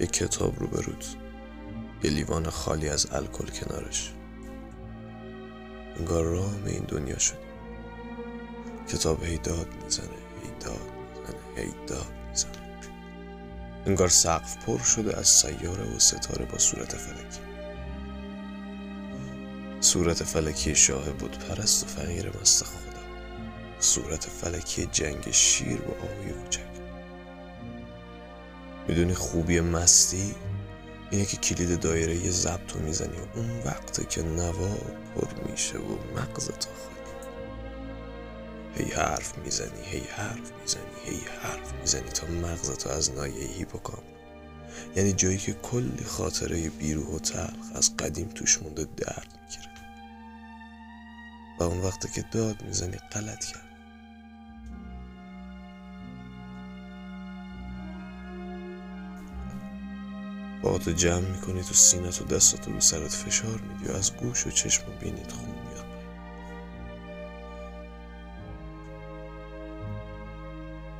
یک کتاب رو برود. یه لیوان خالی از الکل کنارش. انگار رام این دنیا شد. کتاب هی داد می‌زنه هی داد می‌زنه هی داد می‌زنه. انگار سقف پر شده از سیاره و ستاره با صورت فلکی. صورت فلکی شاه بود پرست و فقیر مست خدا. صورت فلکی جنگ شیر و آهوی کوچک. می‌دونی خوبی مستی اینه که کلید دایره یه ضبط می‌زنی و اون وقته که نوا پر میشه و مغز تا خالی هی حرف می‌زنی هی حرف می‌زنی هی حرف می‌زنی تا مغزتو از نایه هیپوکامپ یعنی جایی که کلی خاطره بیروح و تلخ از قدیم توش مونده درد می‌گیره. و اون وقت که داد می‌زنی غلط کرد. تو جمع می‌کنی تو سینت و دستاتو رو سرت فشار میدی و از گوش و چشم و بینید خون میاد.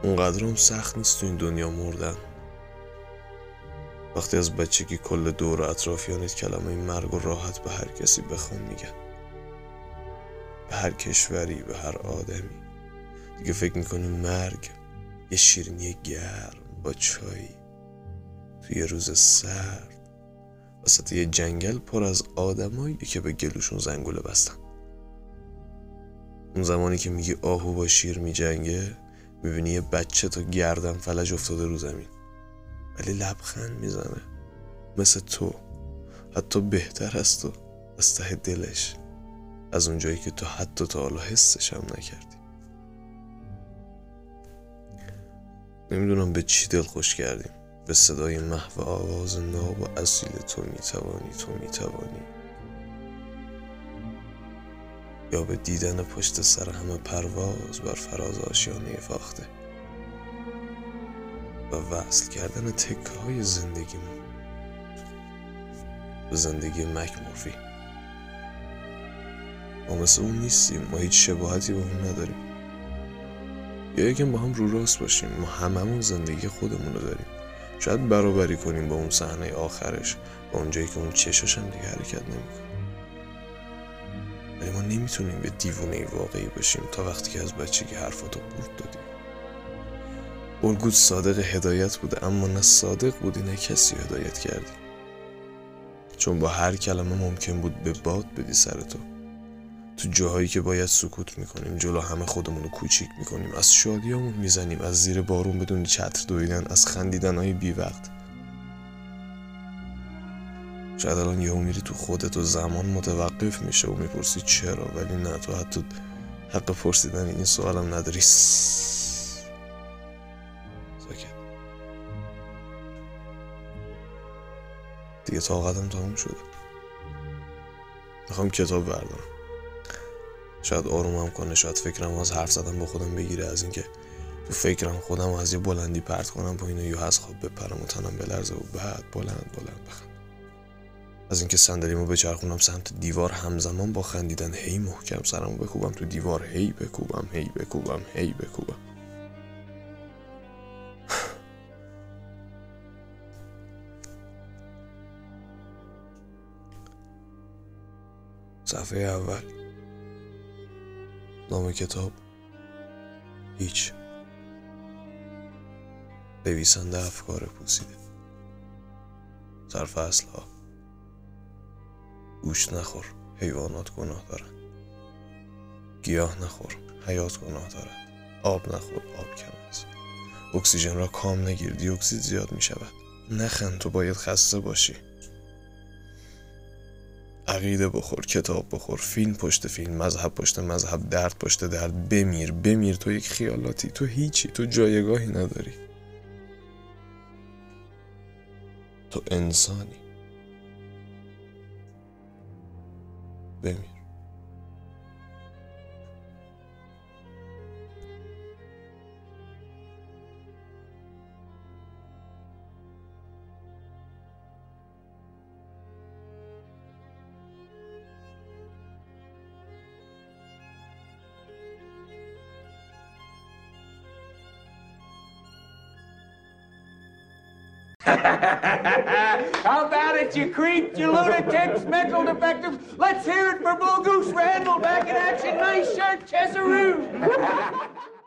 اونقدر هم سخت نیست تو این دنیا مردن. وقتی از بچگی کل دور اطرافیانت کلمه این مرگ و راحت به هر کسی بخون میگن. به هر کشوری به هر آدمی. دیگه فکر می‌کنی مرگ یه شیرینی گرم با چای توی روز سرد. وسط یه جنگل پر از آدمایی که به گلوشون زنگوله بستن. اون زمانی که میگی آهو با شیر میجنگه می‌بینی یه بچه تا گردن فلج افتاده رو زمین. ولی لبخند می‌زنه. مثل تو. حتی بهتر از تو. از ته دلش. از اونجایی که تو حتی تا حالا حسش هم نکردی. نمی‌دونم به چی دل خوش کردیم. به صدای محو آواز ناب و اصیل تو می‌توانی تو می‌توانی. یا به دیدن پشت سر همه پرواز بر فراز آشیانه فاخته. و وصل کردن تکه های زندگیمون به زندگی مکمورفی ما مثل اون نیستیم. ما هیچ شباهتی به اون نداریم. یا یکم با هم رو راست باشیم. ما هممون زندگی خودمون رو داریم. شاید برابری کنیم با اون صحنه آخرش با اونجایی که اون چشاش هم دیگه حرکت نمی‌کنه. ولی ما نمی‌تونیم به دیوونه واقعی باشیم تا وقتی که از بچگی حرفاتو برد دادیم. الگوت صادق هدایت بوده اما نه صادق بودی نه کسی هدایت کردی. چون با هر کلمه ممکن بود به باد بدی سر تو. تو جاهایی که باید سکوت می‌کنیم جلو همه خودمون رو کوچیک می‌کنیم. از شادیامون می‌زنیم از زیر بارون بدون چتر دویدن از خندیدن های بی وقت شاید الان یهو میری تو خودت و زمان متوقف میشه و می‌پرسی چرا ولی نه تو حتی حق پرسیدن این سوالم نداری. ساکت. دیگه طاقتم تموم شده. می‌خوام کتاب بردارم. شاید آرومم کنه شاید فکرم از حرف زدن با خودم بگیره از اینکه تو فکرم خودم از یه بلندی پرت کنم پایین یا از خواب بپرم و تنم بلرزه و بعد بلند بلند بخند از اینکه صندلیمو بچرخونم سمت دیوار همزمان با خندیدن هی محکم سرمو بکوبم تو دیوار هی بکوبم هی بکوبم هی بکوبم. صفحه اول. نام کتاب هیچ. نویسنده افکار پوسیده. اصل ها گوشت نخور حیوانات گناه دارن. گیاه نخور حیات گناه دارد آب نخور آب کم است. اکسیژن را کام نگیر دیوکسید زیاد می شود نخند تو باید خسته باشی. عقیده بخور کتاب بخور فیلم پشت فیلم مذهب پشت مذهب درد پشت درد بمیر بمیر تو یک خیالاتی تو هیچی تو جایگاهی نداری. تو انسانی. بمیر. How about it, you creeps, you lunatics, mental defectives? Let's hear it for Blue Goose Randall back in action. Nice shirt, Chesaroo.